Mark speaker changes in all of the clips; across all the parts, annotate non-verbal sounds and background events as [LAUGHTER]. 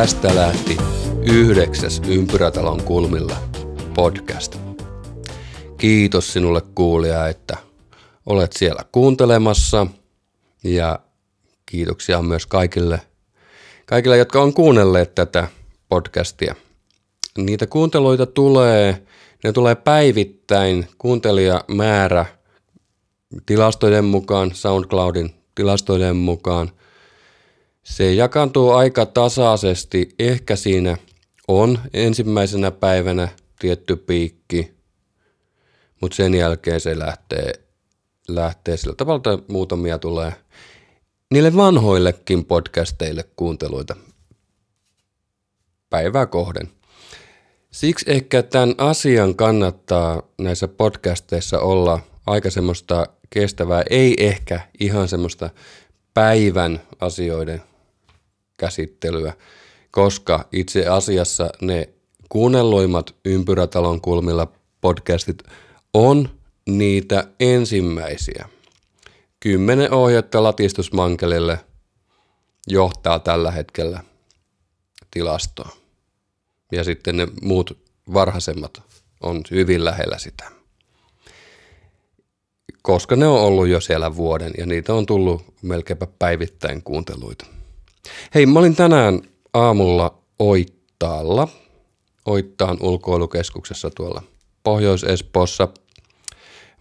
Speaker 1: Tästä lähti yhdeksäs Ympyrätalon kulmilla podcast. Kiitos sinulle kuulija, että olet siellä kuuntelemassa ja kiitoksia myös kaikille, kaikille, jotka on kuunnelleet tätä podcastia. Niitä kuunteluita tulee, ne tulee päivittäin kuuntelijamäärä tilastojen mukaan, SoundCloudin tilastojen mukaan. Se jakaantuu aika tasaisesti, ehkä siinä on ensimmäisenä päivänä tietty piikki, mutta sen jälkeen se lähtee, lähtee sillä tavalla, että muutamia tulee niille vanhoillekin podcasteille kuunteluita päivää kohden. Siksi ehkä tämän asian kannattaa näissä podcasteissa olla aika semmoista kestävää, ei ehkä ihan semmoista päivän asioiden käsittelyä, koska itse asiassa ne kuunnelluimmat Ympyrätalon kulmilla podcastit on niitä ensimmäisiä. Kymmenen ohjetta latistusmankelille johtaa tällä hetkellä tilastoa. Ja sitten ne muut varhaisemmat on hyvin lähellä sitä. Koska ne on ollut jo siellä vuoden ja niitä on tullut melkeinpä päivittäin kuunteluita. Hei, mä olin tänään aamulla Oittaalla, Oittaan ulkoilukeskuksessa tuolla Pohjois-Espoossa.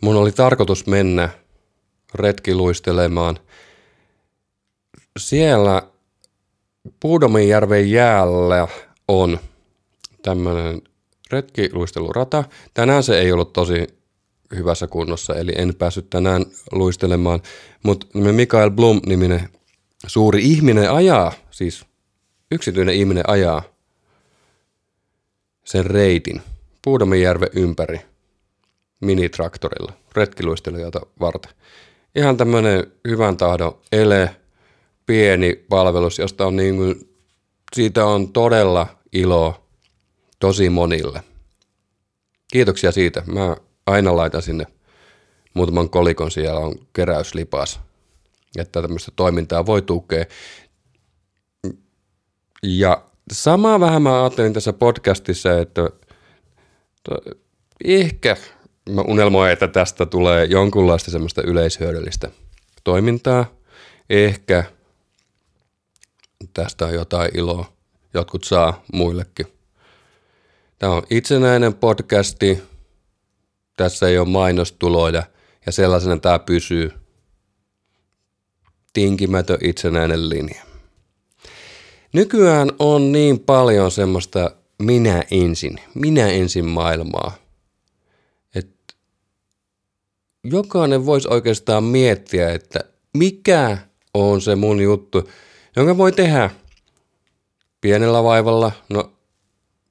Speaker 1: Mun oli tarkoitus mennä retkiluistelemaan. Siellä Puudominjärven jäällä on tämmöinen retkiluistelurata. Tänään se ei ollut tosi hyvässä kunnossa, eli en päässyt tänään luistelemaan, mutta Mikael Blum-niminen suuri ihminen ajaa, siis yksityinen ihminen ajaa sen reitin Puudominjärven ympäri minitraktorilla, retkiluistelijoita varten. Ihan tämmöinen hyvän tahdon ele, pieni palvelus, josta on niin kuin, siitä on todella ilo tosi monille. Kiitoksia siitä. Mä aina laitan sinne muutaman kolikon, siellä on keräyslipas, että tämmöistä toimintaa voi tukea. Ja samaa vähän mä ajattelin tässä podcastissa, että to, ehkä mä unelmoin, että tästä tulee jonkunlaista semmoista yleishyödyllistä toimintaa. Ehkä tästä on jotain iloa. Jotkut saa muillekin. Tämä on itsenäinen podcasti. Tässä ei ole mainostuloja ja sellaisena tämä pysyy. Tinkimätön itsenäinen linja. Nykyään on niin paljon semmoista minä ensin, minä ensin maailmaa, että jokainen voisi oikeastaan miettiä, että mikä on se mun juttu, jonka voi tehdä pienellä vaivalla, no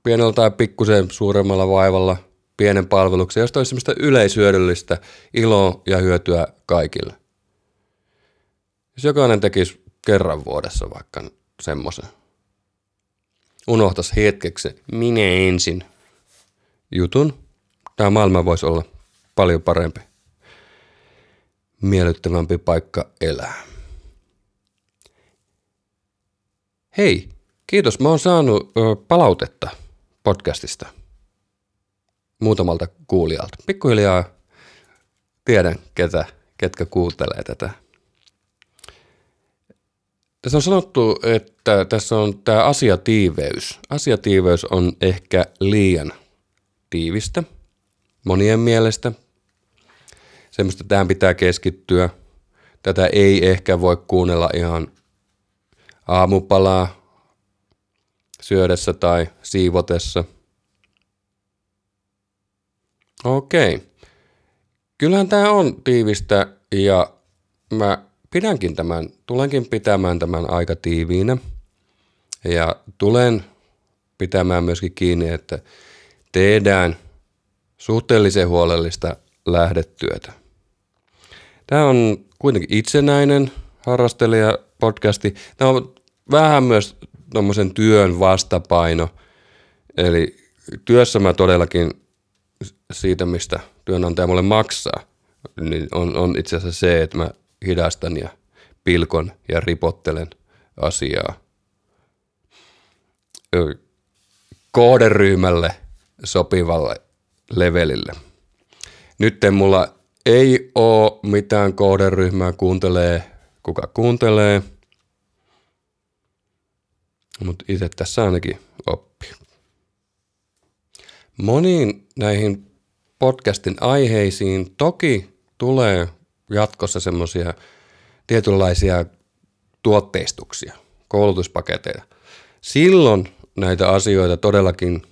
Speaker 1: pienellä tai pikkusen suuremmalla vaivalla, pienen palveluksen, josta olisi semmoista yleishyödyllistä iloa ja hyötyä kaikille. Jos jokainen tekisi kerran vuodessa vaikka semmoisen, unohtaisi hetkeksi minä ensin jutun, tämä maailma voisi olla paljon parempi, miellyttävämpi paikka elää. Hei, kiitos. Mä oon saanut ö, palautetta podcastista muutamalta kuulijalta. Pikkuhiljaa tiedän, ketä, ketkä kuuntelee tätä. Tässä on sanottu, että tässä on tämä asiatiiveys. Asiatiiveys on ehkä liian tiivistä monien mielestä. Semmoista tähän pitää keskittyä. Tätä ei ehkä voi kuunnella ihan aamupalaa syödessä tai siivotessa. Okei. Kyllähän tämä on tiivistä ja mä pidänkin tämän, tulenkin pitämään tämän aika tiiviinä. Ja tulen pitämään myöskin kiinni, että tehdään suhteellisen huolellista lähdetyötä. Tämä on kuitenkin itsenäinen harrastelija podcasti. Tämä on vähän myös tuommoisen työn vastapaino. Eli työssä mä todellakin siitä, mistä työnantaja mulle maksaa, niin on, on itse asiassa se, että mä hidastan ja pilkon ja ripottelen asiaa. kohderyhmälle sopivalle levelille. Nyt mulla ei ole mitään kohderyhmää, kuuntelee kuka kuuntelee, mutta itse tässä ainakin oppii. Moniin näihin podcastin aiheisiin toki tulee jatkossa semmoisia tietynlaisia tuotteistuksia, koulutuspaketeja. Silloin näitä asioita todellakin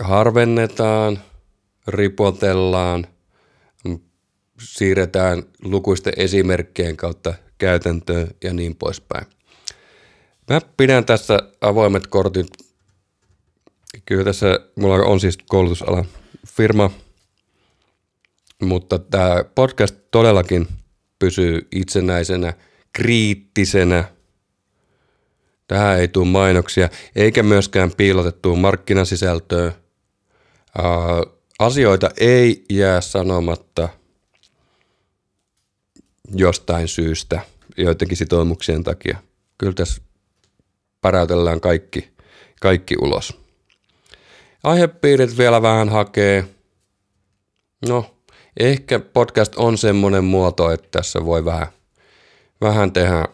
Speaker 1: harvennetaan, ripotellaan, siirretään lukuisten esimerkkien kautta käytäntöön ja niin poispäin. Mä pidän tässä avoimet kortit. Kyllä tässä mulla on siis koulutusalan firma, mutta tämä podcast todellakin pysyy itsenäisenä, kriittisenä. Tähän ei tule mainoksia, eikä myöskään piilotettua markkinasisältöä. asioita ei jää sanomatta jostain syystä, joidenkin sitoumuksien takia. Kyllä tässä päräytellään kaikki, kaikki ulos. Aihepiirit vielä vähän hakee. No, ehkä podcast on semmoinen muoto, että tässä voi vähän, vähän tehdä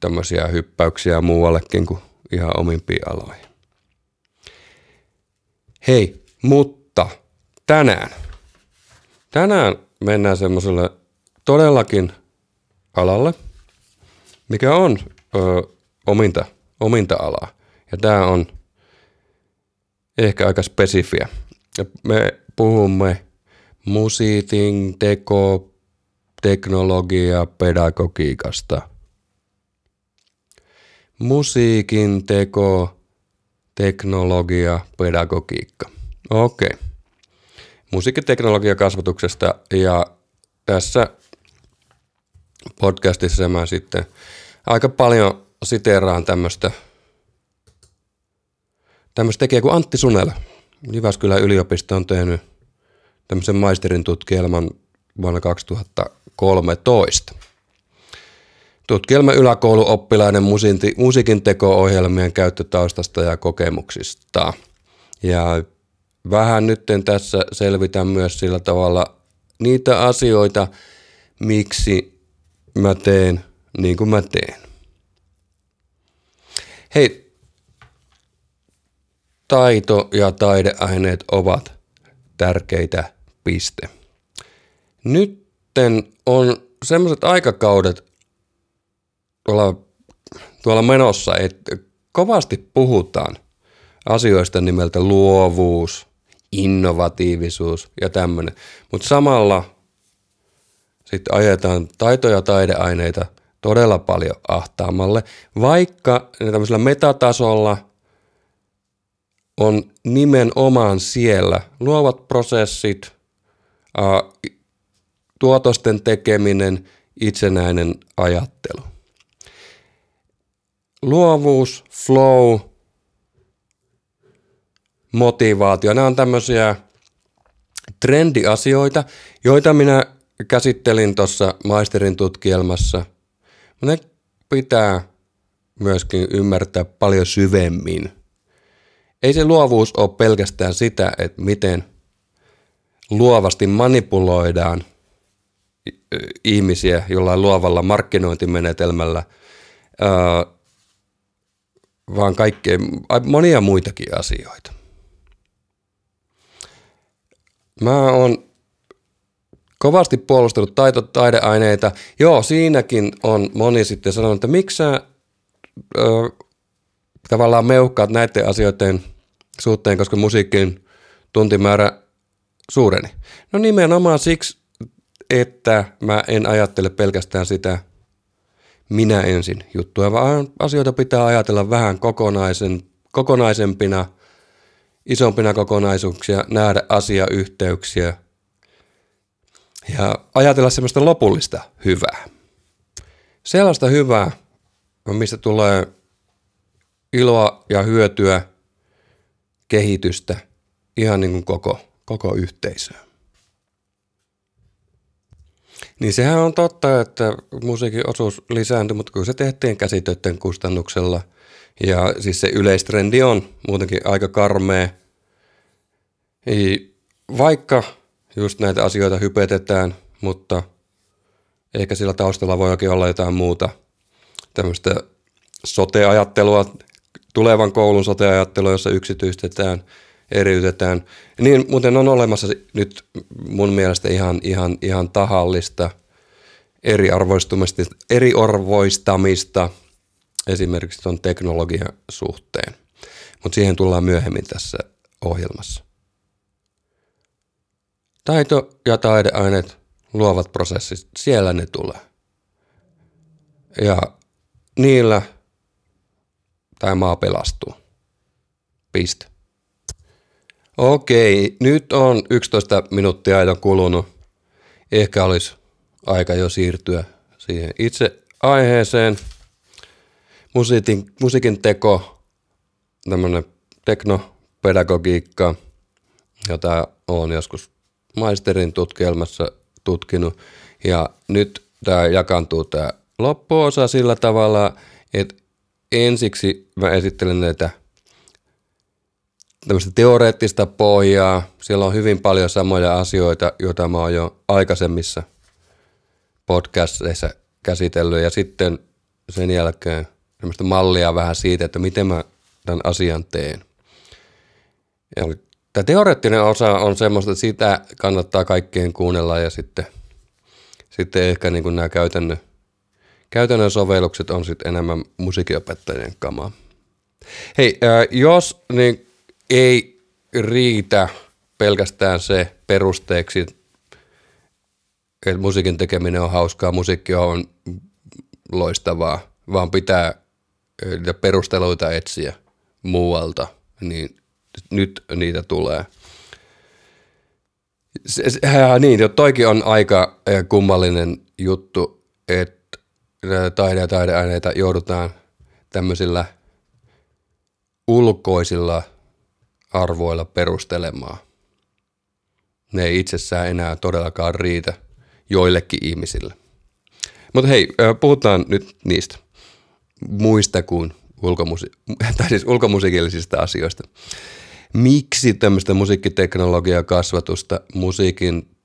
Speaker 1: tämmöisiä hyppäyksiä muuallekin kuin ihan omimpiin aloihin. Hei, mutta tänään, tänään mennään semmoiselle todellakin alalle, mikä on ö, ominta, ominta alaa. Ja tämä on ehkä aika spesifiä. Me puhumme musiikin teko, teknologia, pedagogiikasta. Musiikin teko, teknologia, pedagogiikka. Okei. Okay. Musiikkiteknologia kasvatuksesta ja tässä podcastissa mä sitten aika paljon siteeraan tämmöistä tämmöistä tekijä kuin Antti Sunela. Jyväskylän yliopisto on tehnyt tämmöisen maisterin tutkielman vuonna 2013. Tutkielma yläkouluoppilaiden musiikin teko-ohjelmien käyttötaustasta ja kokemuksista. Ja vähän nytten tässä selvitän myös sillä tavalla niitä asioita, miksi mä teen niin kuin mä teen. Hei, taito- ja taideaineet ovat tärkeitä piste. Nytten on semmoiset aikakaudet tuolla, tuolla menossa, että kovasti puhutaan asioista nimeltä luovuus, innovatiivisuus ja tämmöinen. Mutta samalla sitten ajetaan taito- ja taideaineita todella paljon ahtaamalle, vaikka tämmöisellä metatasolla on nimenomaan siellä luovat prosessit, tuotosten tekeminen, itsenäinen ajattelu. Luovuus, flow, motivaatio, nämä on tämmöisiä trendiasioita, joita minä käsittelin tuossa maisterin tutkielmassa. Ne pitää myöskin ymmärtää paljon syvemmin. Ei se luovuus ole pelkästään sitä, että miten luovasti manipuloidaan ihmisiä jollain luovalla markkinointimenetelmällä, vaan kaikkea, monia muitakin asioita. Mä oon kovasti puolustellut taito, taideaineita. Joo, siinäkin on moni sitten sanonut, että miksi sä ö, tavallaan meuhkaat näiden asioiden suhteen, koska musiikin tuntimäärä suureni. No nimenomaan siksi, että mä en ajattele pelkästään sitä minä ensin juttua, vaan asioita pitää ajatella vähän kokonaisen, kokonaisempina, isompina kokonaisuuksia, nähdä asiayhteyksiä – ja ajatella semmoista lopullista hyvää. Sellaista hyvää, mistä tulee iloa ja hyötyä, kehitystä ihan niin kuin koko, koko yhteisöön. Niin sehän on totta, että musiikin osuus lisääntyi, mutta kun se tehtiin käsitöiden kustannuksella. Ja siis se yleistrendi on muutenkin aika karmea. Vaikka just näitä asioita hypetetään, mutta ehkä sillä taustalla voikin olla jotain muuta tämmöistä sote-ajattelua, tulevan koulun sote-ajattelua, jossa yksityistetään, eriytetään. Niin muuten on olemassa nyt mun mielestä ihan, ihan, ihan tahallista eriarvoistumista, eriarvoistamista esimerkiksi tuon teknologian suhteen. Mutta siihen tullaan myöhemmin tässä ohjelmassa. Taito- ja taideaineet, luovat prosessit, siellä ne tulee. Ja niillä tämä maa pelastuu. Piste. Okei, nyt on 11 minuuttia jo kulunut. Ehkä olisi aika jo siirtyä siihen itse aiheeseen. Musiikin, musiikin teko, tämmöinen teknopedagogiikka, jota olen joskus maisterin tutkielmassa tutkinut. Ja nyt tämä jakantuu tämä loppuosa sillä tavalla, että ensiksi mä esittelen näitä tämmöistä teoreettista pohjaa. Siellä on hyvin paljon samoja asioita, joita mä oon jo aikaisemmissa podcasteissa käsitellyt. Ja sitten sen jälkeen tämmöistä mallia vähän siitä, että miten mä tämän asian teen. Ja tämä teoreettinen osa on semmoista, että sitä kannattaa kaikkien kuunnella ja sitten, sitten ehkä niin kuin nämä käytännön, käytännön sovellukset on sitten enemmän musiikinopettajien kamaa. Hei, jos niin ei riitä pelkästään se perusteeksi, että musiikin tekeminen on hauskaa, musiikki on loistavaa, vaan pitää perusteluita etsiä muualta, niin nyt niitä tulee. Se, se, niin, jo toikin on aika kummallinen juttu, että taide- ja taideaineita joudutaan tämmöisillä ulkoisilla arvoilla perustelemaan. Ne ei itsessään enää todellakaan riitä joillekin ihmisille. Mutta hei, puhutaan nyt niistä muista kuin ulkomusi- [LAUGHS] tai siis ulkomusiikillisista asioista. Miksi tämmöistä musiikkiteknologiaa kasvatusta, musiikin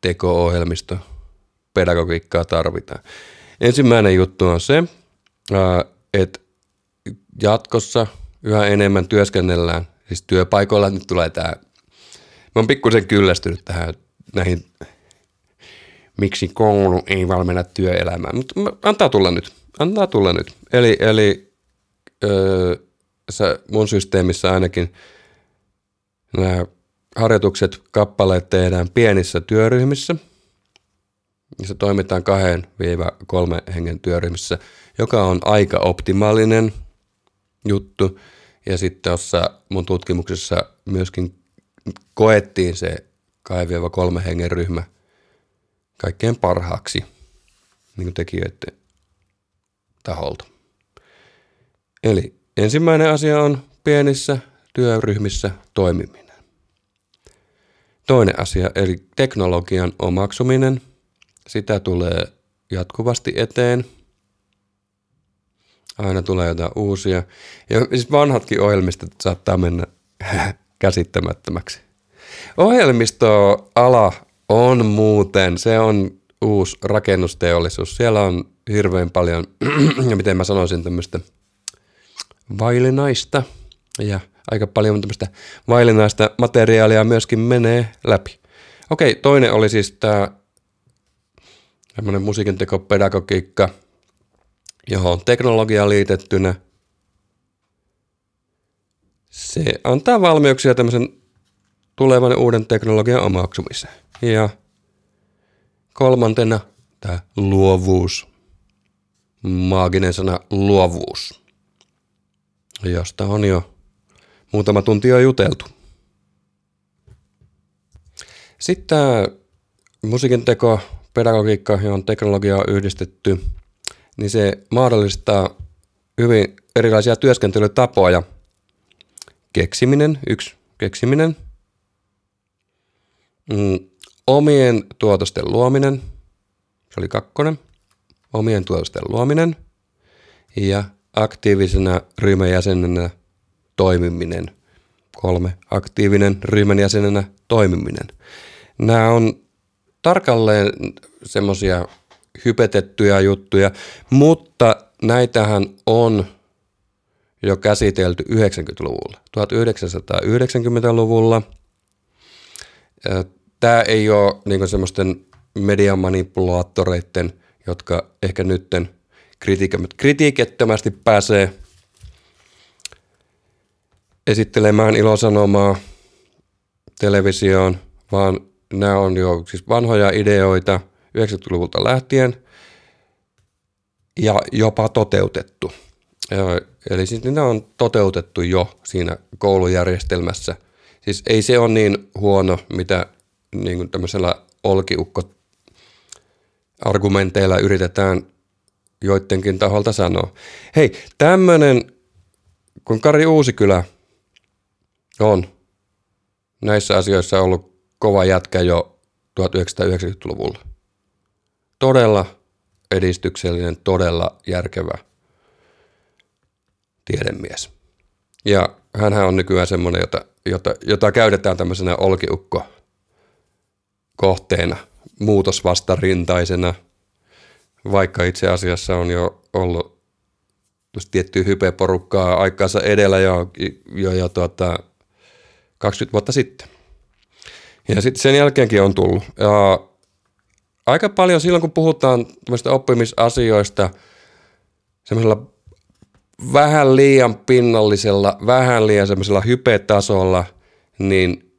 Speaker 1: teko-ohjelmisto, pedagogiikkaa tarvitaan? Ensimmäinen juttu on se, että jatkossa yhä enemmän työskennellään siis työpaikoilla nyt tulee tämä, mä oon pikkusen kyllästynyt tähän näihin, miksi koulu ei valmenna työelämään, mutta antaa tulla nyt, antaa tulla nyt. Eli, eli öö, mun systeemissä ainakin nämä harjoitukset, kappaleet tehdään pienissä työryhmissä, se toimitaan kahden viiva kolme hengen työryhmissä, joka on aika optimaalinen juttu. Ja sitten tuossa mun tutkimuksessa myöskin koettiin se 2-3 hengen ryhmä kaikkein parhaaksi niin kuin tekijöiden taholta. Eli ensimmäinen asia on pienissä työryhmissä toimiminen. Toinen asia, eli teknologian omaksuminen. Sitä tulee jatkuvasti eteen – Aina tulee jotain uusia. Ja siis vanhatkin että saattaa mennä [LAUGHS] käsittämättömäksi. Ohjelmistoala on muuten, se on uusi rakennusteollisuus. Siellä on hirveän paljon, [CLEARS THROAT] ja miten mä sanoisin, tämmöistä vailinaista ja aika paljon tämmöistä vailinaista materiaalia myöskin menee läpi. Okei, toinen oli siis tämä tämmöinen musiikintekopedagogiikka – johon on teknologia liitettynä. Se antaa valmiuksia tämmöisen tulevan uuden teknologian omaksumiseen. Ja kolmantena tämä luovuus. Maaginen sana luovuus, josta on jo muutama tunti jo juteltu. Sitten tämä musiikin teko, pedagogiikka, johon teknologia on yhdistetty – niin se mahdollistaa hyvin erilaisia työskentelytapoja. Keksiminen, yksi keksiminen, mm, omien tuotosten luominen, se oli kakkonen, omien tulosten luominen ja aktiivisena ryhmän jäsenenä toimiminen. Kolme, aktiivinen ryhmän jäsenenä toimiminen. Nämä on tarkalleen semmoisia hypetettyjä juttuja, mutta näitähän on jo käsitelty 90-luvulla, 1990-luvulla. Tämä ei ole niin semmoisten mediamanipulaattoreiden, jotka ehkä nytten kritiikettömästi pääsee esittelemään ilosanomaa televisioon, vaan nämä on jo siis vanhoja ideoita 90-luvulta lähtien ja jopa toteutettu. Eli siis ne on toteutettu jo siinä koulujärjestelmässä. Siis ei se ole niin huono, mitä niin kuin tämmöisellä olkiukko argumenteilla yritetään joidenkin taholta sanoa. Hei, tämmöinen, kun Kari Uusikylä on näissä asioissa ollut kova jätkä jo 1990-luvulla. Todella edistyksellinen, todella järkevä tiedemies. Ja hän on nykyään semmoinen, jota, jota, jota käytetään tämmöisenä olkiukko kohteena, muutosvastarintaisena, vaikka itse asiassa on jo ollut tiettyä hypeporukkaa aikaansa edellä jo, jo, jo tuota, 20 vuotta sitten. Ja sitten sen jälkeenkin on tullut. Ja aika paljon silloin, kun puhutaan oppimisasioista semmoisella vähän liian pinnallisella, vähän liian semmoisella hypetasolla, niin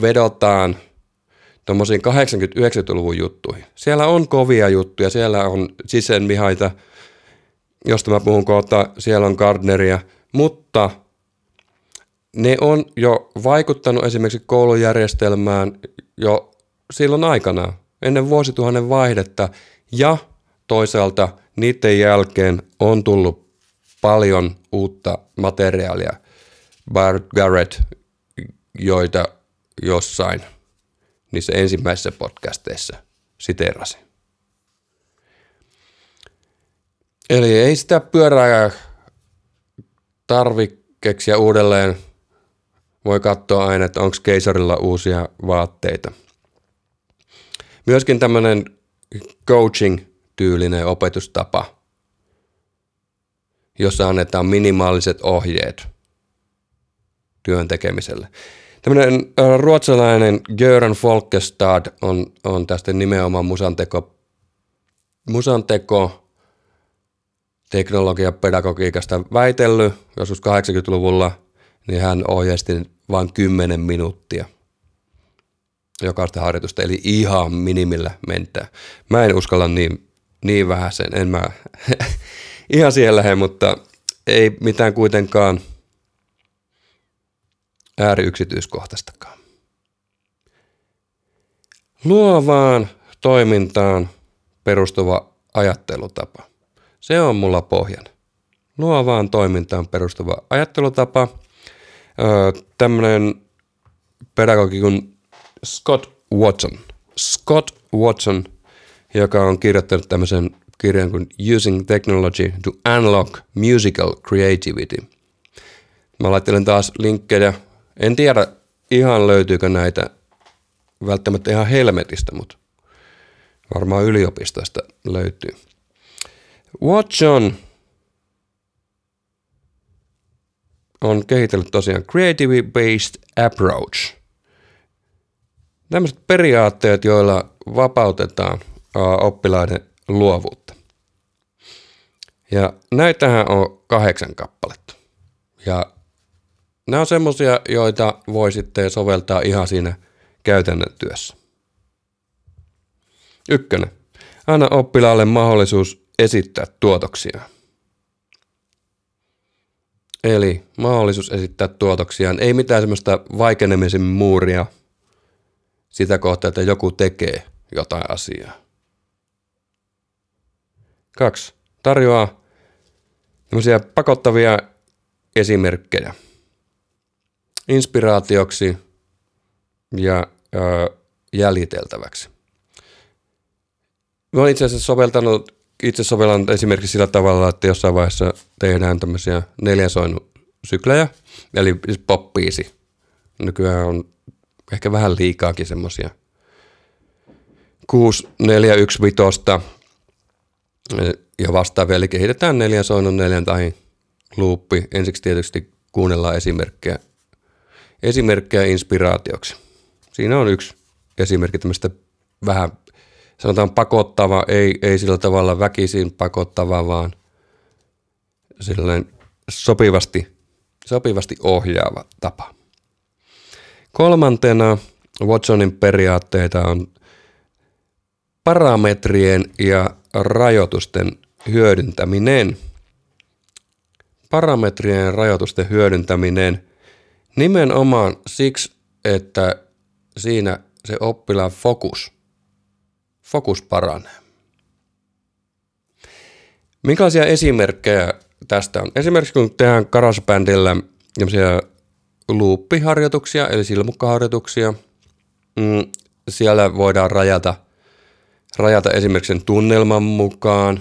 Speaker 1: vedotaan tuommoisiin 80-90-luvun juttuihin. Siellä on kovia juttuja, siellä on sisenmihaita, josta mä puhun kohta, siellä on Gardneria, mutta ne on jo vaikuttanut esimerkiksi koulujärjestelmään jo silloin aikana, ennen vuosituhannen vaihdetta, ja toisaalta niiden jälkeen on tullut paljon uutta materiaalia. Bart Garrett, joita jossain niissä ensimmäisissä podcasteissa siterasi. Eli ei sitä pyörää tarvi keksiä uudelleen. Voi katsoa aina, että onko keisarilla uusia vaatteita. Myöskin tämmöinen coaching-tyylinen opetustapa – jossa annetaan minimaaliset ohjeet työn tekemiselle. Tämmöinen ruotsalainen Göran Folkestad on, on tästä nimenomaan musanteko, musanteko teknologiapedagogiikasta väitellyt joskus 80-luvulla, niin hän ohjeisti vain 10 minuuttia jokaista harjoitusta, eli ihan minimillä mentää. Mä en uskalla niin, niin vähän sen, en mä [LAUGHS] ihan siellä he, mutta ei mitään kuitenkaan ääriyksityiskohtaistakaan. Luovaan toimintaan perustuva ajattelutapa. Se on mulla pohjan. Luovaan toimintaan perustuva ajattelutapa. Öö, Tämmöinen pedagogi kuin Scott Watson. Scott Watson, joka on kirjoittanut tämmöisen kirjan kuin Using Technology to Unlock Musical Creativity. Mä laittelen taas linkkejä. En tiedä ihan löytyykö näitä välttämättä ihan helmetistä, mutta varmaan yliopistosta löytyy. Watson on kehitellyt tosiaan Creativity-Based Approach. Tämmöiset periaatteet, joilla vapautetaan oppilaiden luovuutta. Ja näitähän on kahdeksan kappaletta. Ja nämä on semmoisia, joita voi sitten soveltaa ihan siinä käytännön työssä. Ykkönen. Anna oppilaalle mahdollisuus esittää tuotoksia. Eli mahdollisuus esittää tuotoksiaan. Ei mitään semmoista vaikenemisen muuria sitä kohtaa, että joku tekee jotain asiaa. Kaksi. Tarjoaa tämmöisiä pakottavia esimerkkejä inspiraatioksi ja ö, jäljiteltäväksi. mä oon itse asiassa soveltanut, itse sovellan esimerkiksi sillä tavalla, että jossain vaiheessa tehdään tämmöisiä neljäsoinnusyklejä, eli siis poppiisi. Nykyään on ehkä vähän liikaakin semmoisia 6, 4, 1, 5 ja vastaavia, eli kehitetään neljän soinnon neljän tai luuppi. Ensiksi tietysti kuunnellaan esimerkkejä, esimerkkejä inspiraatioksi. Siinä on yksi esimerkki tämmöistä vähän, sanotaan pakottava, ei, ei sillä tavalla väkisin pakottava, vaan sopivasti, sopivasti ohjaava tapa. Kolmantena Watsonin periaatteita on parametrien ja rajoitusten hyödyntäminen. Parametrien ja rajoitusten hyödyntäminen nimenomaan siksi, että siinä se oppilaan fokus, fokus paranee. Minkälaisia esimerkkejä tästä on? Esimerkiksi kun tehdään karasbändillä luuppiharjoituksia, eli silmukkaharjoituksia, mm, siellä voidaan rajata, rajata esimerkiksi sen tunnelman mukaan,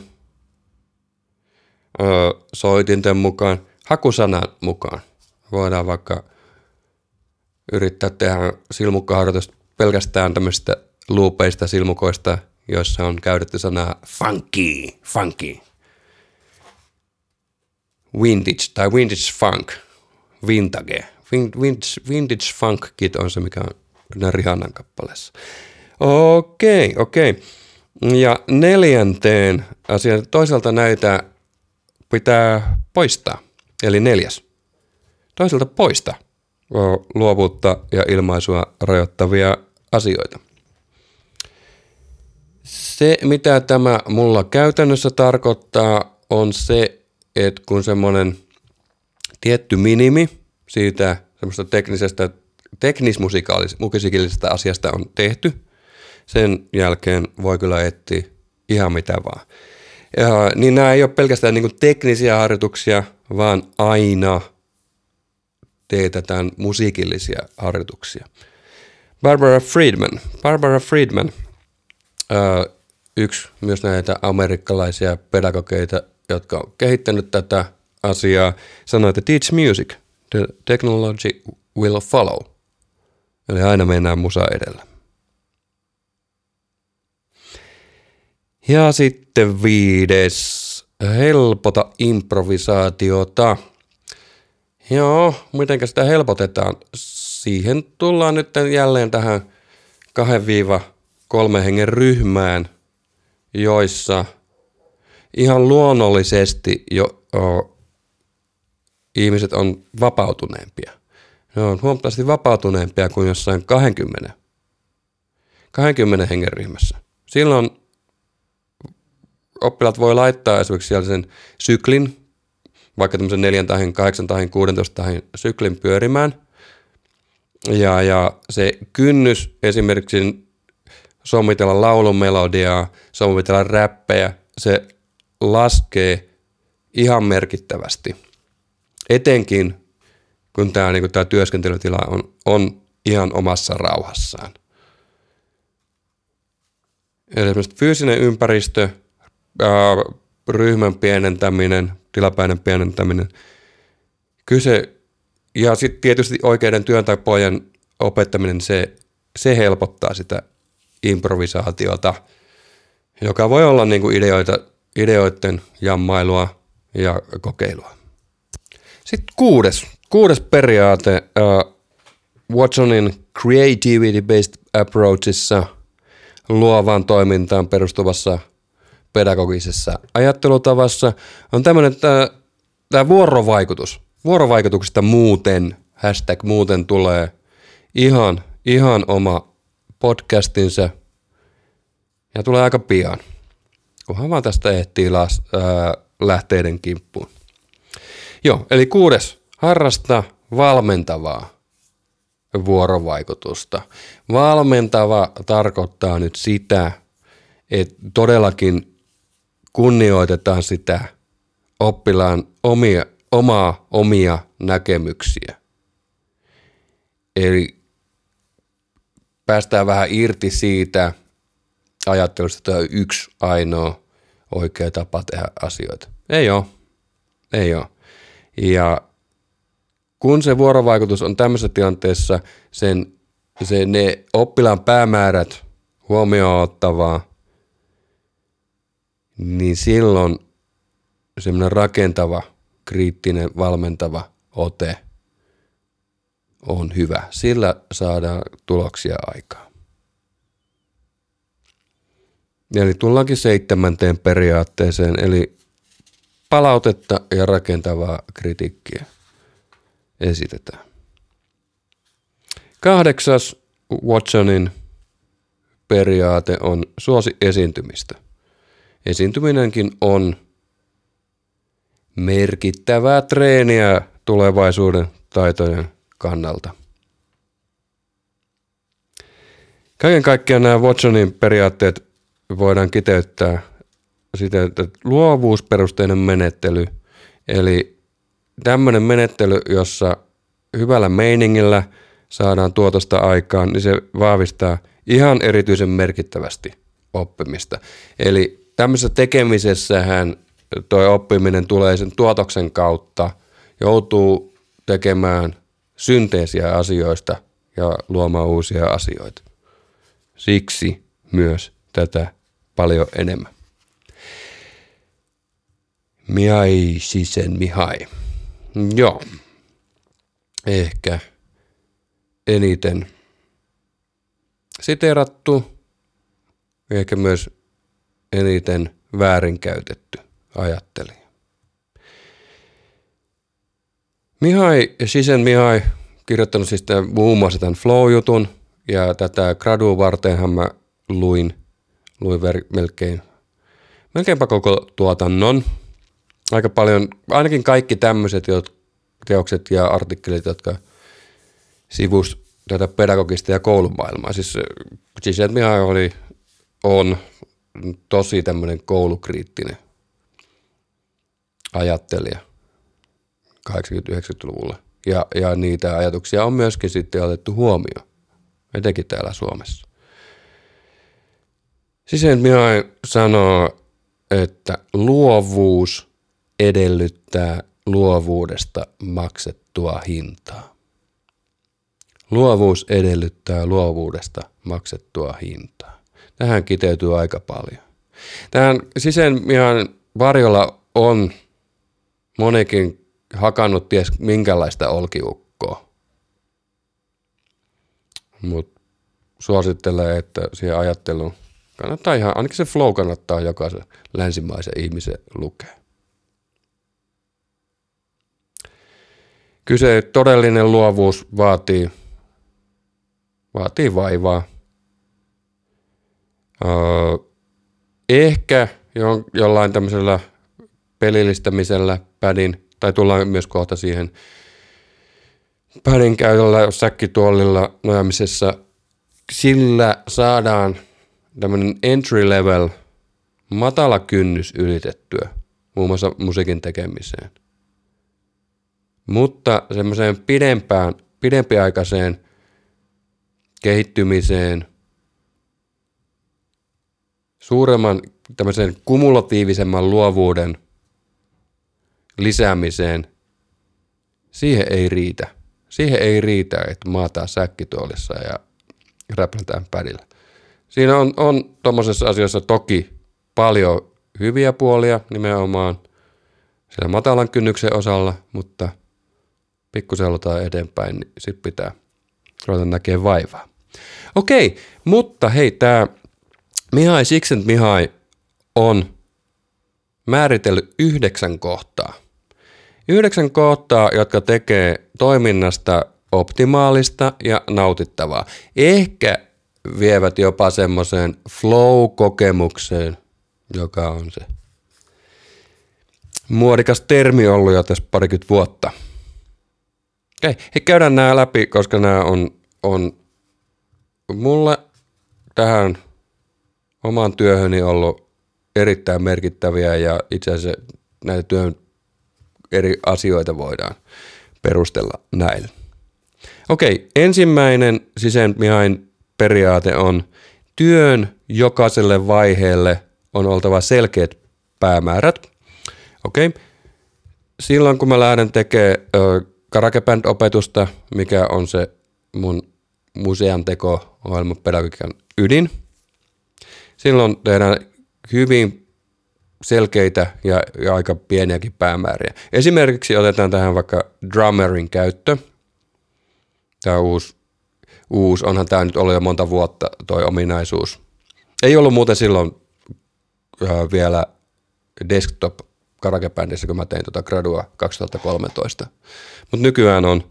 Speaker 1: ö, soitinten mukaan, hakusanan mukaan. Voidaan vaikka yrittää tehdä silmukkaharjoitusta pelkästään tämmöistä luupeista silmukoista, joissa on käytetty sanaa funky, funky. Vintage tai vintage funk, vintage. Vintage, funk kit on se, mikä on Rihannan kappaleessa. Okei, okei. Ja neljänteen asian toisaalta näitä pitää poistaa, eli neljäs. Toisaalta poista luovuutta ja ilmaisua rajoittavia asioita. Se, mitä tämä mulla käytännössä tarkoittaa, on se, että kun semmoinen tietty minimi siitä semmoista teknisestä, teknismusikaallisesta asiasta on tehty, sen jälkeen voi kyllä etsiä ihan mitä vaan. Ja, niin nämä ei ole pelkästään niin teknisiä harjoituksia, vaan aina teetetään musiikillisia harjoituksia. Barbara Friedman. Barbara Friedman, yksi myös näitä amerikkalaisia pedagogeita, jotka on kehittänyt tätä asiaa, sanoi, että teach music, the technology will follow. Eli aina mennään musa edellä. Ja sitten viides, helpota improvisaatiota. Joo, miten sitä helpotetaan? siihen tullaan nyt jälleen tähän 2-3 hengen ryhmään, joissa ihan luonnollisesti jo ihmiset on vapautuneempia. Ne on huomattavasti vapautuneempia kuin jossain 20, 20 hengen ryhmässä. Silloin oppilaat voi laittaa esimerkiksi siellä sen syklin, vaikka tämmöisen 4 tai 8 tai 16 syklin pyörimään – ja, ja se kynnys esimerkiksi sommitella laulumelodiaa, sommitella räppejä, se laskee ihan merkittävästi. Etenkin kun tämä, niin tämä työskentelytila on, on ihan omassa rauhassaan. Eli esimerkiksi fyysinen ympäristö, ää, ryhmän pienentäminen, tilapäinen pienentäminen, kyse ja sitten tietysti oikeiden työntapojen opettaminen, se, se helpottaa sitä improvisaatiota, joka voi olla niin kuin ideoita, ideoiden jammailua ja kokeilua. Sitten kuudes, kuudes periaate uh, Watsonin Creativity-Based Approachissa luovaan toimintaan perustuvassa pedagogisessa ajattelutavassa on tämmöinen tämä vuorovaikutus – vuorovaikutuksesta muuten, hashtag muuten tulee ihan, ihan oma podcastinsa ja tulee aika pian, kunhan vaan tästä ehtii las, ää, lähteiden kimppuun. Joo, eli kuudes, harrasta valmentavaa vuorovaikutusta. Valmentava tarkoittaa nyt sitä, että todellakin kunnioitetaan sitä oppilaan omia omaa omia näkemyksiä. Eli päästään vähän irti siitä, ajattelusta tämä on yksi ainoa oikea tapa tehdä asioita. Ei ole. Ei ole. Ja kun se vuorovaikutus on tämmöisessä tilanteessa, sen, se, ne oppilaan päämäärät huomioon ottavaa, niin silloin semmoinen rakentava, kriittinen, valmentava ote on hyvä. Sillä saadaan tuloksia aikaan. Eli tullaankin seitsemänteen periaatteeseen, eli palautetta ja rakentavaa kritiikkiä esitetään. Kahdeksas Watsonin periaate on suosi esiintymistä. Esiintyminenkin on merkittävää treeniä tulevaisuuden taitojen kannalta. Kaiken kaikkiaan nämä Watsonin periaatteet voidaan kiteyttää siten, että luovuusperusteinen menettely, eli tämmöinen menettely, jossa hyvällä meiningillä saadaan tuotosta aikaan, niin se vahvistaa ihan erityisen merkittävästi oppimista. Eli tämmöisessä tekemisessähän toi oppiminen tulee sen tuotoksen kautta, joutuu tekemään synteesiä asioista ja luomaan uusia asioita. Siksi myös tätä paljon enemmän. Mihai Sisen Mihai. Joo. Ehkä eniten siterattu, ehkä myös eniten väärinkäytetty ajattelija. Mihai, Sisen Mihai, kirjoittanut siis tämän, muun muassa tämän Flow-jutun, ja tätä gradu vartenhan mä luin, luin ver, melkein, melkeinpä koko tuotannon. Aika paljon, ainakin kaikki tämmöiset teokset ja artikkelit, jotka sivus tätä pedagogista ja koulumaailmaa. Siis, siis Mihai oli, on tosi tämmöinen koulukriittinen ajattelija 80-90-luvulla. Ja, ja niitä ajatuksia on myöskin sitten otettu huomioon, etenkin täällä Suomessa. Sisen Mihai sanoo, että luovuus edellyttää luovuudesta maksettua hintaa. Luovuus edellyttää luovuudesta maksettua hintaa. Tähän kiteytyy aika paljon. Tähän sisämihan varjolla on monikin hakannut ties minkälaista olkiukkoa. Mutta suosittelee, että siihen ajatteluun kannattaa ihan, ainakin se flow kannattaa jokaisen länsimaisen ihmisen lukea. Kyse todellinen luovuus vaatii, vaatii vaivaa. Öö, ehkä jo, jollain tämmöisellä pelillistämisellä pädin, tai tullaan myös kohta siihen pädin käytöllä säkkituolilla nojamisessa, sillä saadaan tämmöinen entry level, matala kynnys ylitettyä, muun muassa musiikin tekemiseen. Mutta semmoiseen pidempään, pidempiaikaiseen kehittymiseen, suuremman tämmöisen kumulatiivisemman luovuuden lisäämiseen, siihen ei riitä. Siihen ei riitä, että maataan säkkituolissa ja räplätään pädillä. Siinä on, on tuommoisessa asiassa toki paljon hyviä puolia nimenomaan siellä matalan kynnyksen osalla, mutta pikkusen aloitetaan eteenpäin, niin sit pitää ruveta näkemään vaivaa. Okei, mutta hei, tämä Mihai Sixent Mihai on määritellyt yhdeksän kohtaa. Yhdeksän kohtaa, jotka tekee toiminnasta optimaalista ja nautittavaa. Ehkä vievät jopa semmoiseen flow-kokemukseen, joka on se muodikas termi ollut jo tässä parikymmentä vuotta. Okei, hei, käydään nämä läpi, koska nämä on, on mulle tähän omaan työhöni ollut erittäin merkittäviä ja itse asiassa näitä työn eri asioita voidaan perustella näillä. Okei, ensimmäinen sisäänmihain periaate on työn jokaiselle vaiheelle on oltava selkeät päämäärät. Okei. Okay. Silloin kun mä lähden tekemään karakeband-opetusta, mikä on se mun musean teko ohjelman pedagogiikan ydin, silloin tehdään hyvin selkeitä ja, ja aika pieniäkin päämääriä. Esimerkiksi otetaan tähän vaikka drummerin käyttö. Tämä uusi, uusi onhan tämä nyt ollut jo monta vuotta toi ominaisuus. Ei ollut muuten silloin äh, vielä desktop karakebändissä, kun mä tein tuota gradua 2013. Mutta nykyään on.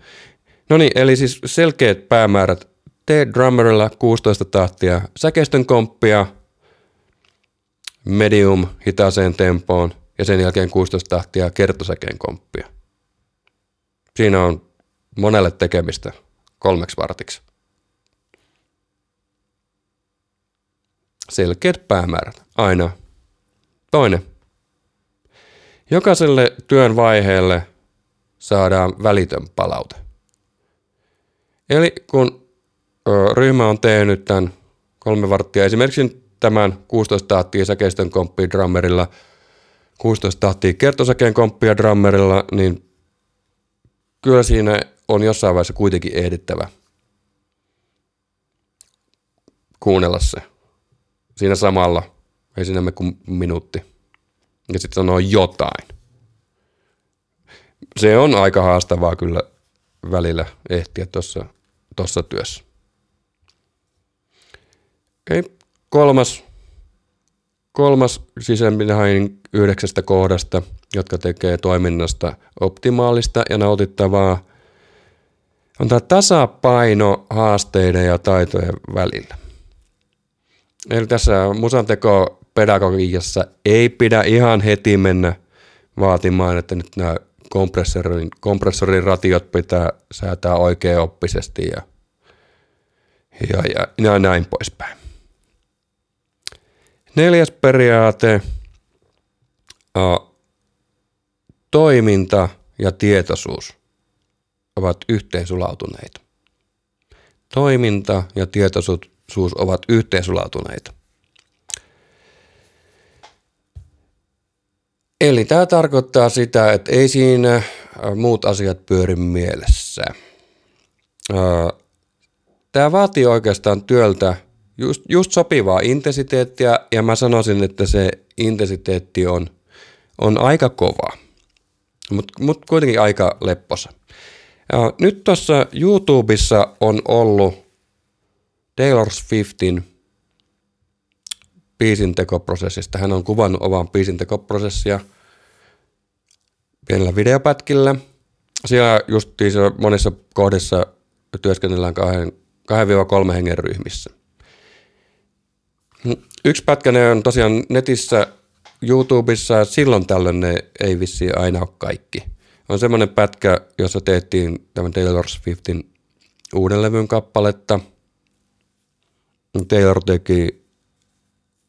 Speaker 1: No niin, eli siis selkeät päämäärät. Tee drummerilla 16 tahtia, säkeistön komppia, medium hitaaseen tempoon ja sen jälkeen 16 tahtia kertosäkeen komppia. Siinä on monelle tekemistä kolmeksi vartiksi. Selkeät päämäärät, aina. Toinen. Jokaiselle työn vaiheelle saadaan välitön palaute. Eli kun ryhmä on tehnyt tämän kolme varttia, esimerkiksi tämän 16 tahtia säkeistön komppia drummerilla, 16 tahtia kertosäkeen komppia drummerilla, niin kyllä siinä on jossain vaiheessa kuitenkin ehdittävä kuunnella se. Siinä samalla, ei siinä kuin minuutti. Ja sitten sanoo jotain. Se on aika haastavaa kyllä välillä ehtiä tuossa tossa työssä. Okay. Kolmas, kolmas sisäänpinähain yhdeksästä kohdasta, jotka tekee toiminnasta optimaalista ja nautittavaa, on tämä tasapaino haasteiden ja taitojen välillä. Eli tässä musanteko pedagogiassa ei pidä ihan heti mennä vaatimaan, että nyt nämä kompressorin, kompressorin ratiot pitää säätää oikein oppisesti ja, ja, ja, ja näin poispäin. Neljäs periaate, toiminta ja tietoisuus ovat yhteensulautuneita. Toiminta ja tietoisuus ovat yhteensulautuneita. Eli tämä tarkoittaa sitä, että ei siinä muut asiat pyöri mielessä. Tämä vaatii oikeastaan työltä just, just sopivaa intensiteettiä ja mä sanoisin, että se intensiteetti on, on aika kova, mutta mut kuitenkin aika lepposa. Ja nyt tuossa YouTubessa on ollut Taylor Swiftin biisintekoprosessista. Hän on kuvannut oman biisintekoprosessia pienellä videopätkillä. Siellä justiin monissa kohdissa työskennellään 2-3 hengen ryhmissä. Yksi pätkä ne on tosiaan netissä YouTubessa, silloin tällöin ne ei vissi aina ole kaikki. On semmoinen pätkä, jossa tehtiin tämän Taylor Swiftin uuden levyn kappaletta. Taylor teki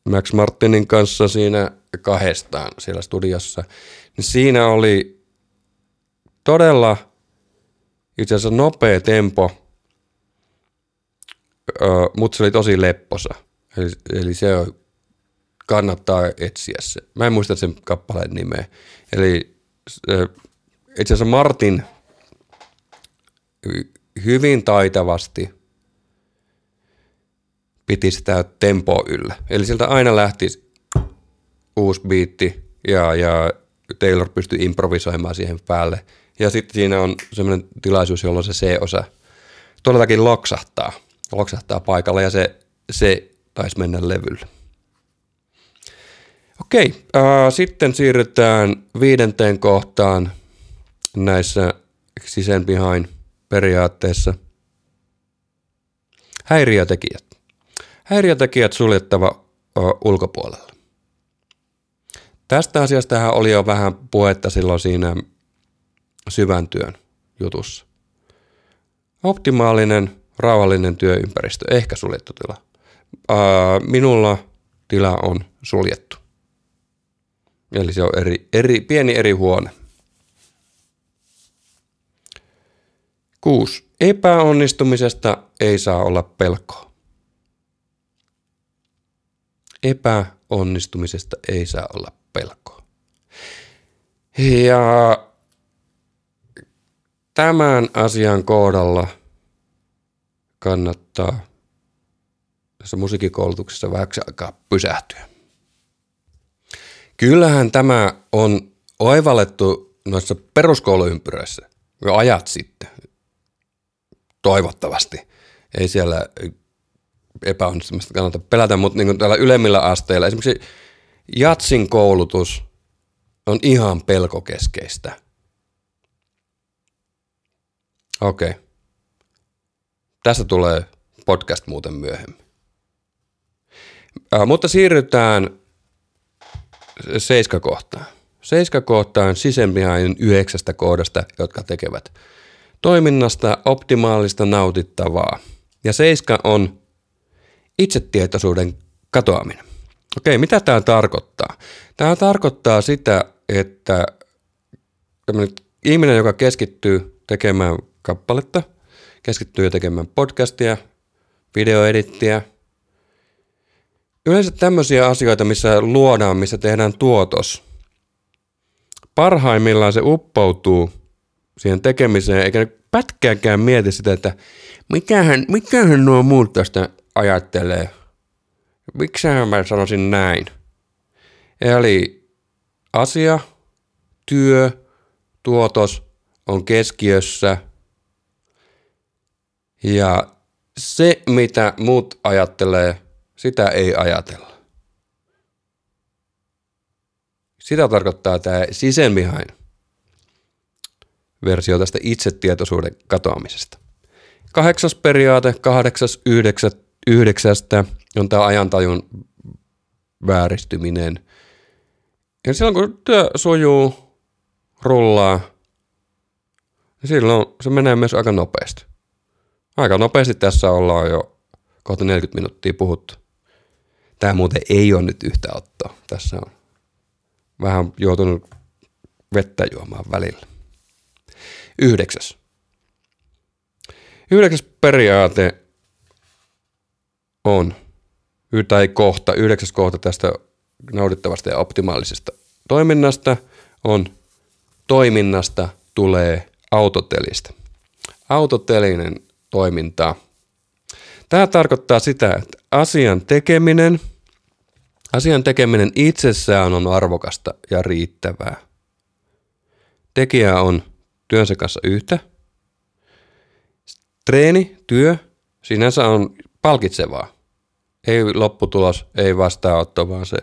Speaker 1: Max Martinin kanssa siinä kahdestaan siellä studiossa. Niin siinä oli todella itse asiassa nopea tempo, mutta se oli tosi lepposa. Eli, eli se on, kannattaa etsiä se. Mä en muista sen kappaleen nimeä. Eli itse asiassa Martin hyvin taitavasti piti sitä tempoa yllä. Eli sieltä aina lähti uusi biitti ja, ja Taylor pystyi improvisoimaan siihen päälle. Ja sitten siinä on semmoinen tilaisuus, jolloin se C-osa todellakin loksahtaa. Loksahtaa paikalla ja se, se taisi mennä levylle. Okei, äh, sitten viidenteen kohtaan näissä sisäänpihain periaatteessa. Häiriötekijät. Häiriötekijät suljettava ö, ulkopuolella. Tästä asiasta oli jo vähän puhetta silloin siinä syvän työn jutussa. Optimaalinen, rauhallinen työympäristö, ehkä suljettu tila minulla tila on suljettu. Eli se on eri, eri, pieni eri huone. Kuusi. Epäonnistumisesta ei saa olla pelkoa. Epäonnistumisesta ei saa olla pelkoa. Ja tämän asian kohdalla kannattaa tässä musiikikoulutuksessa vähäksi aikaa pysähtyä. Kyllähän tämä on oivallettu noissa peruskouluympyröissä jo ajat sitten. Toivottavasti. Ei siellä epäonnistumista kannata pelätä, mutta niin täällä ylemmillä asteilla, esimerkiksi jatsin koulutus on ihan pelkokeskeistä. Okei. Okay. Tästä tulee podcast muuten myöhemmin. Äh, mutta siirrytään seiskakohtaan. Seiskakohta on sisempihainen yhdeksästä kohdasta, jotka tekevät toiminnasta optimaalista nautittavaa. Ja seiska on itsetietoisuuden katoaminen. Okei, mitä tämä tarkoittaa? Tämä tarkoittaa sitä, että ihminen, joka keskittyy tekemään kappaletta, keskittyy tekemään podcastia, videoedittiä, yleensä tämmöisiä asioita, missä luodaan, missä tehdään tuotos. Parhaimmillaan se uppoutuu siihen tekemiseen, eikä pätkääkään mieti sitä, että mikähän, mikähän nuo muut tästä ajattelee. Miksihän mä sanoisin näin? Eli asia, työ, tuotos on keskiössä ja se, mitä muut ajattelee, sitä ei ajatella. Sitä tarkoittaa tämä sisämihain versio tästä itsetietoisuuden katoamisesta. Kahdeksas periaate, kahdeksas yhdeksät, yhdeksästä on tämä ajantajun vääristyminen. Ja silloin kun työ sujuu, rullaa, niin silloin se menee myös aika nopeasti. Aika nopeasti tässä ollaan jo kohta 40 minuuttia puhuttu. Tämä muuten ei ole nyt yhtä ottoa. Tässä on vähän joutunut vettä juomaan välillä. Yhdeksäs. Yhdeksäs periaate on, tai kohta, yhdeksäs kohta tästä naudittavasta ja optimaalisesta toiminnasta on toiminnasta tulee autotelista. Autotelinen toiminta. Tämä tarkoittaa sitä, että asian tekeminen, asian tekeminen itsessään on arvokasta ja riittävää. Tekijä on työnsä kanssa yhtä. Treeni, työ, sinänsä on palkitsevaa. Ei lopputulos, ei vastaanotto, vaan se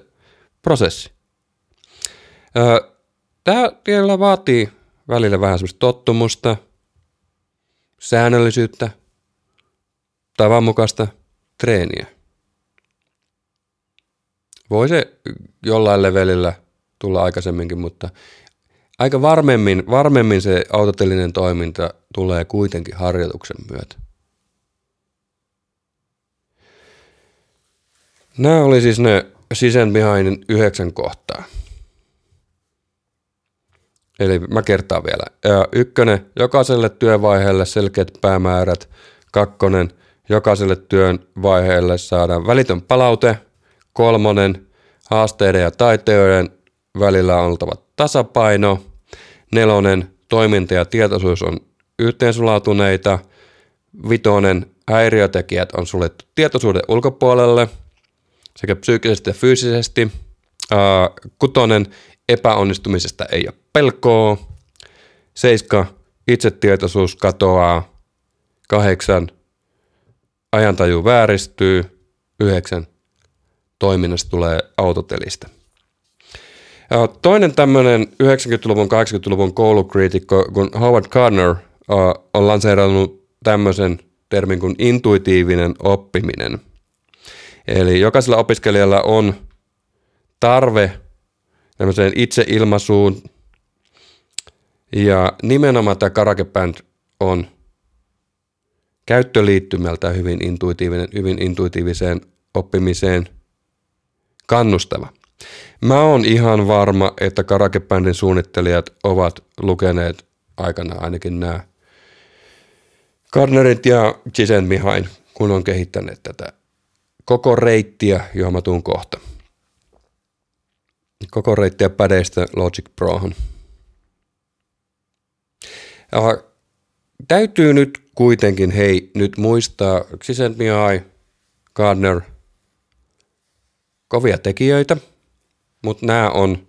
Speaker 1: prosessi. Tämä vielä vaatii välillä vähän semmoista tottumusta, säännöllisyyttä, tavanmukaista treeniä. Voi se jollain levelillä tulla aikaisemminkin, mutta aika varmemmin, varmemmin se autotellinen toiminta tulee kuitenkin harjoituksen myötä. Nämä oli siis ne sisäänmihainen yhdeksän kohtaa. Eli mä kertaan vielä. Ykkönen, jokaiselle työvaiheelle selkeät päämäärät. Kakkonen, jokaiselle työn vaiheelle saadaan välitön palaute. Kolmonen, haasteiden ja taiteiden välillä on oltava tasapaino. Nelonen, toiminta ja tietoisuus on yhteensulautuneita. Vitonen, häiriötekijät on suljettu tietoisuuden ulkopuolelle sekä psyykkisesti ja fyysisesti. Kutonen, epäonnistumisesta ei ole pelkoa. Seiska, itsetietoisuus katoaa. Kahdeksan, ajantaju vääristyy. Yhdeksän, toiminnasta tulee autotelistä. Toinen tämmöinen 90-luvun, 80-luvun koulukriitikko, kun Howard Gardner on lanseerannut tämmöisen termin kuin intuitiivinen oppiminen. Eli jokaisella opiskelijalla on tarve tämmöiseen itseilmaisuun. Ja nimenomaan tämä Karake Band on käyttöliittymältä hyvin intuitiivinen, hyvin intuitiiviseen oppimiseen kannustava. Mä oon ihan varma, että Karake Bandin suunnittelijat ovat lukeneet aikana ainakin nämä Gardnerit ja Chisent Mihain, kun on kehittäneet tätä koko reittiä, johon mä tuun kohta. koko reittiä pädeistä Logic Prohon. Ja, täytyy nyt kuitenkin, hei, nyt muistaa Xisent.ai, Gardner, kovia tekijöitä, mutta nämä on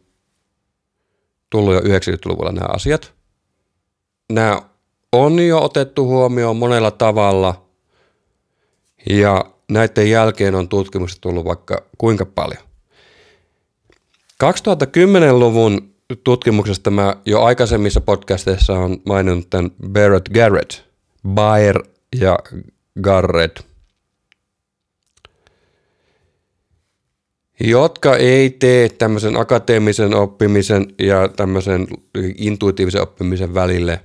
Speaker 1: tullut jo 90-luvulla nämä asiat. Nämä on jo otettu huomioon monella tavalla ja näiden jälkeen on tutkimusta tullut vaikka kuinka paljon. 2010-luvun tutkimuksesta mä jo aikaisemmissa podcasteissa on maininnut tämän Barrett Garrett, Bayer ja Garrett, jotka ei tee tämmöisen akateemisen oppimisen ja tämmöisen intuitiivisen oppimisen välille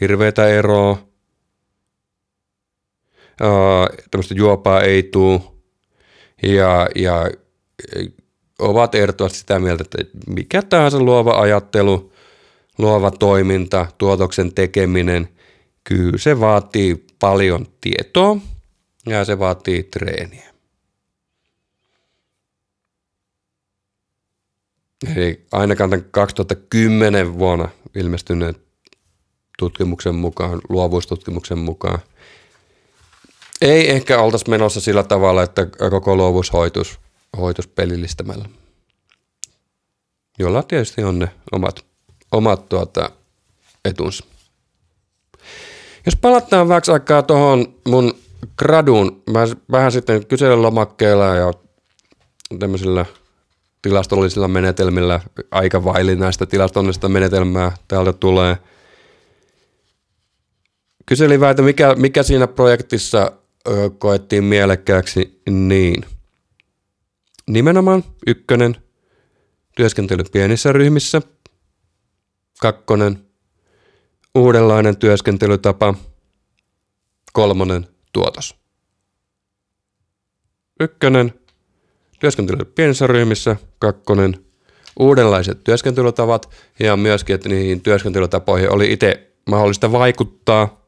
Speaker 1: hirveätä eroa. Tämmöistä juopaa ei tule ja, ja ovat ehdottomasti sitä mieltä, että mikä tahansa luova ajattelu, luova toiminta, tuotoksen tekeminen, kyllä se vaatii paljon tietoa ja se vaatii treeniä. Eli ainakaan tämän 2010 vuonna ilmestyneen tutkimuksen mukaan, luovuustutkimuksen mukaan, ei ehkä oltaisi menossa sillä tavalla, että koko luovuus hoitus hoitos pelillistämällä. Jolla tietysti on ne omat, omat tuota, etunsa. Jos palataan vähäksi aikaa tuohon mun graduun, mä vähän sitten kyselylomakkeella ja tämmöisillä tilastollisilla menetelmillä, aika vaillinaista tilastollista menetelmää täältä tulee. Kyselin vähän, että mikä, mikä siinä projektissa koettiin mielekkääksi, niin – Nimenomaan ykkönen, työskentely pienissä ryhmissä. Kakkonen, uudenlainen työskentelytapa. Kolmonen, tuotos. Ykkönen, työskentely pienissä ryhmissä. Kakkonen, uudenlaiset työskentelytavat ja myöskin, että niihin työskentelytapoihin oli itse mahdollista vaikuttaa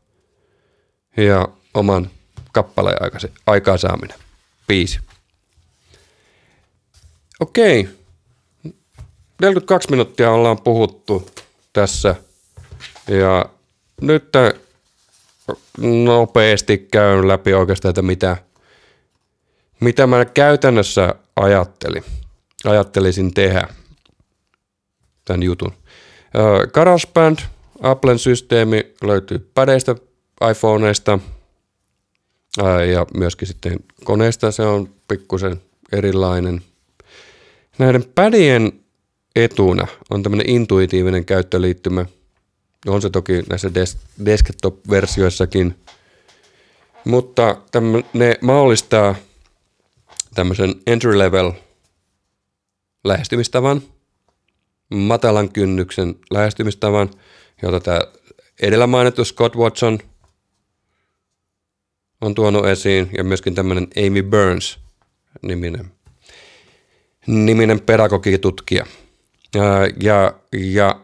Speaker 1: ja oman kappaleen aikaa saaminen. Viisi. Okei. 42 minuuttia ollaan puhuttu tässä. Ja nyt nopeasti käyn läpi oikeastaan, että mitä, mitä mä käytännössä ajattelin. Ajattelisin tehdä tämän jutun. GarageBand, Applen systeemi löytyy pädeistä, iPhoneista ja myöskin sitten koneesta se on pikkusen erilainen – Näiden pädien etuna on tämmöinen intuitiivinen käyttöliittymä. On se toki näissä des- desktop-versioissakin, mutta tämmö, ne mahdollistaa tämmöisen entry-level lähestymistavan, matalan kynnyksen lähestymistavan, jota tämä edellä mainittu Scott Watson on tuonut esiin, ja myöskin tämmöinen Amy Burns niminen pedagogitutkija. Ja, ja, ja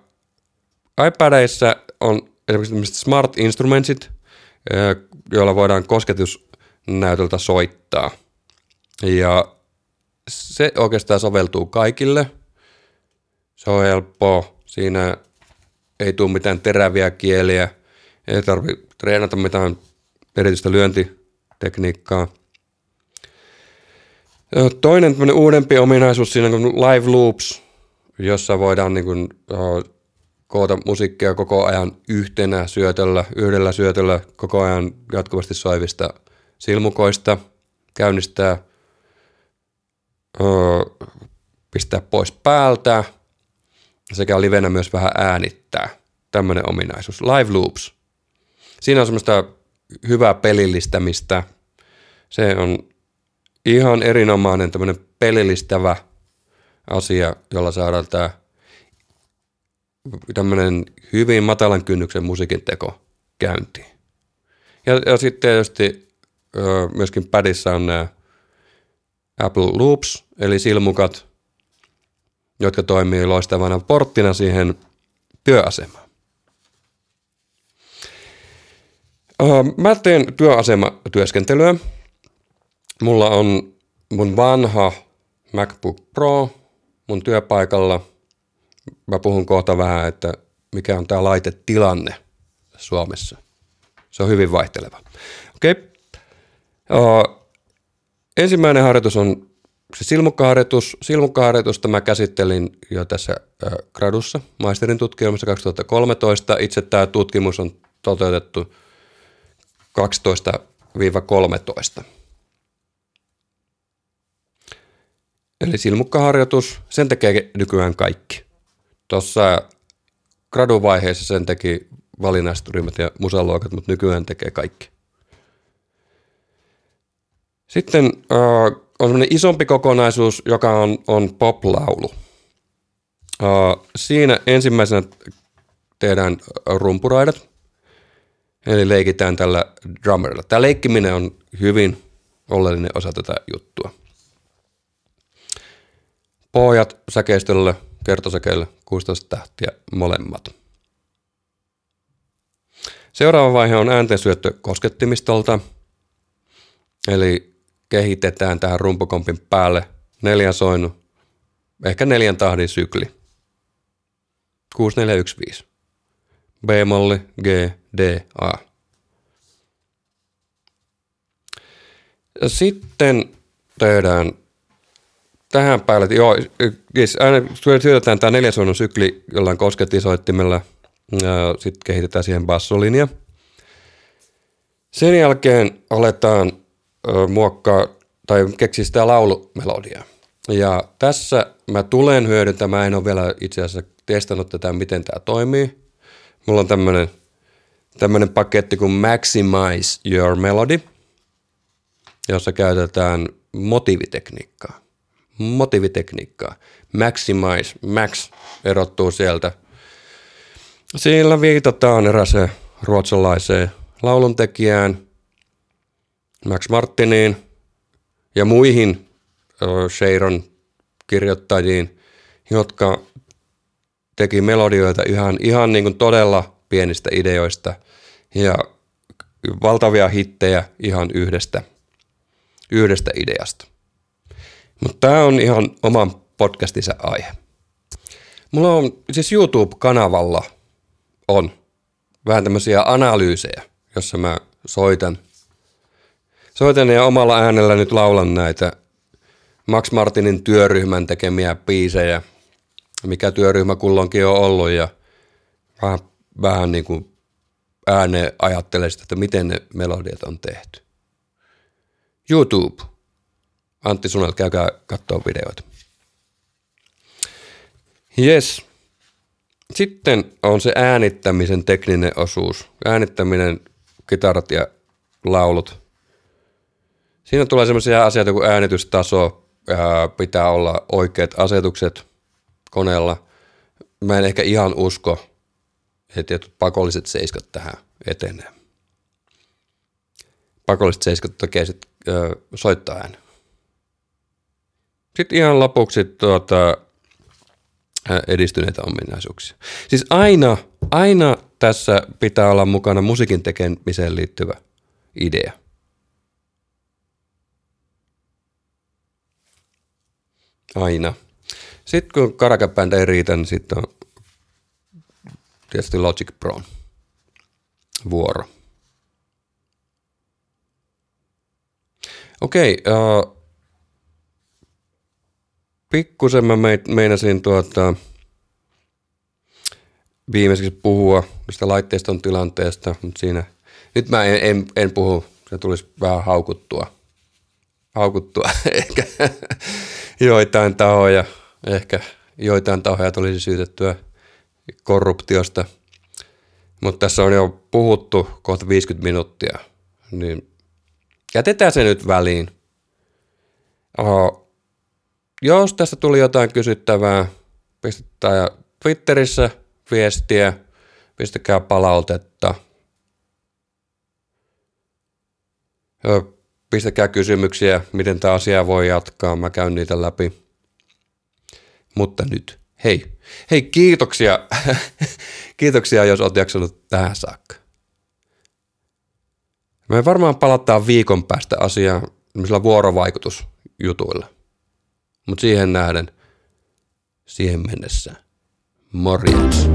Speaker 1: iPadissa on esimerkiksi smart instrumentsit, joilla voidaan kosketusnäytöltä soittaa. Ja se oikeastaan soveltuu kaikille. Se on helppoa. Siinä ei tule mitään teräviä kieliä. Ei tarvitse treenata mitään erityistä lyöntitekniikkaa. Toinen uudempi ominaisuus siinä on live loops, jossa voidaan niin kuin, koota musiikkia koko ajan yhtenä syötöllä, yhdellä syötöllä koko ajan jatkuvasti soivista silmukoista, käynnistää, uh, pistää pois päältä sekä livenä myös vähän äänittää. Tämmöinen ominaisuus. Live loops. Siinä on semmoista hyvää pelillistämistä. Se on ihan erinomainen tämmöinen pelillistävä asia, jolla saadaan tämä tämmöinen hyvin matalan kynnyksen musiikin teko käyntiin. Ja, ja sitten tietysti myöskin pädissä on nämä Apple Loops, eli silmukat, jotka toimii loistavana porttina siihen työasemaan. Mä teen mun työpaikalla. Mä puhun kohta vähän, että mikä on tämä laitetilanne Suomessa. Se on hyvin vaihteleva. Okei. Okay. ensimmäinen harjoitus on se silmukkaharjoitus. Silmukkaharjoitusta mä käsittelin jo tässä äh, gradussa maisterin tutkimuksessa 2013. Itse tämä tutkimus on toteutettu 12-13. Eli silmukkaharjoitus, sen tekee nykyään kaikki. Tuossa graduvaiheessa sen teki valinnaisturimmat ja musaluokat, mutta nykyään tekee kaikki. Sitten äh, on sellainen isompi kokonaisuus, joka on, on pop-laulu. Uh, siinä ensimmäisenä tehdään rumpuraidat, eli leikitään tällä drummerilla. Tämä leikkiminen on hyvin oleellinen osa tätä juttua. Pohjat säkeistölle, kertosäkeille, 16 tähtiä molemmat. Seuraava vaihe on äänten syöttö koskettimistolta, eli kehitetään tähän rumpukompin päälle neljän soinu, ehkä neljän tahdin sykli. 6415. B-molli, G, D, A. Ja sitten tehdään tähän päälle, joo, siis aina syötetään tämä neljäsoinnon sykli jollain koskettisoittimella, sitten kehitetään siihen bassolinja. Sen jälkeen aletaan muokkaa tai keksiä sitä laulumelodiaa. Ja tässä mä tulen hyödyntämään, en ole vielä itse asiassa testannut tätä, miten tämä toimii. Mulla on tämmöinen tämmöinen paketti kuin Maximize Your Melody, jossa käytetään motiivitekniikkaa. Motiivitekniikkaa. Maximize, Max erottuu sieltä. Sillä viitataan eräseen ruotsalaiseen lauluntekijään – Max Martiniin ja muihin Sheiron kirjoittajiin, jotka teki melodioita ihan, ihan niin kuin todella pienistä ideoista ja valtavia hittejä ihan yhdestä, yhdestä ideasta. Mutta tämä on ihan oman podcastinsa aihe. Mulla on siis YouTube-kanavalla on vähän tämmöisiä analyysejä, jossa mä soitan – soitan ja omalla äänellä nyt laulan näitä Max Martinin työryhmän tekemiä biisejä, mikä työryhmä kulloinkin on ollut ja vähän, vähän niin kuin ääneen ajattelee sitä, että miten ne melodiat on tehty. YouTube. Antti Sunel, käykää katsoa videoita. Yes. Sitten on se äänittämisen tekninen osuus. Äänittäminen, kitarat ja laulut. Siinä tulee sellaisia asioita kuin äänitystaso, ää, pitää olla oikeat asetukset koneella. Mä en ehkä ihan usko, että tietyt pakolliset seiskat tähän etenee. Pakolliset seiskat tekee sit, ää, soittaa äänen. Sitten ihan lopuksi tuota, edistyneitä ominaisuuksia. Siis aina, aina tässä pitää olla mukana musiikin tekemiseen liittyvä idea – Aina. Sitten kun Karakapääntä ei riitä, niin sitten on tietysti Logic Pro vuoro. Okei, uh, pikkusen mä meinasin tuota, viimeiseksi puhua tästä laitteiston tilanteesta, mutta siinä, nyt mä en, en, en puhu, se tulisi vähän haukuttua, haukuttua [LAUGHS] ehkä joitain tahoja, ehkä joitain tahoja tulisi syytettyä korruptiosta, mutta tässä on jo puhuttu kohta 50 minuuttia, niin jätetään se nyt väliin. Oho, jos tästä tuli jotain kysyttävää, pistetään Twitterissä viestiä, pistäkää palautetta. pistäkää kysymyksiä, miten tämä asia voi jatkaa, mä käyn niitä läpi. Mutta nyt, hei, hei kiitoksia, [LAUGHS] kiitoksia jos olet jaksanut tähän saakka. Me varmaan palataan viikon päästä asiaan vuorovaikutusjutuilla. Mutta siihen nähden siihen mennessä morjens.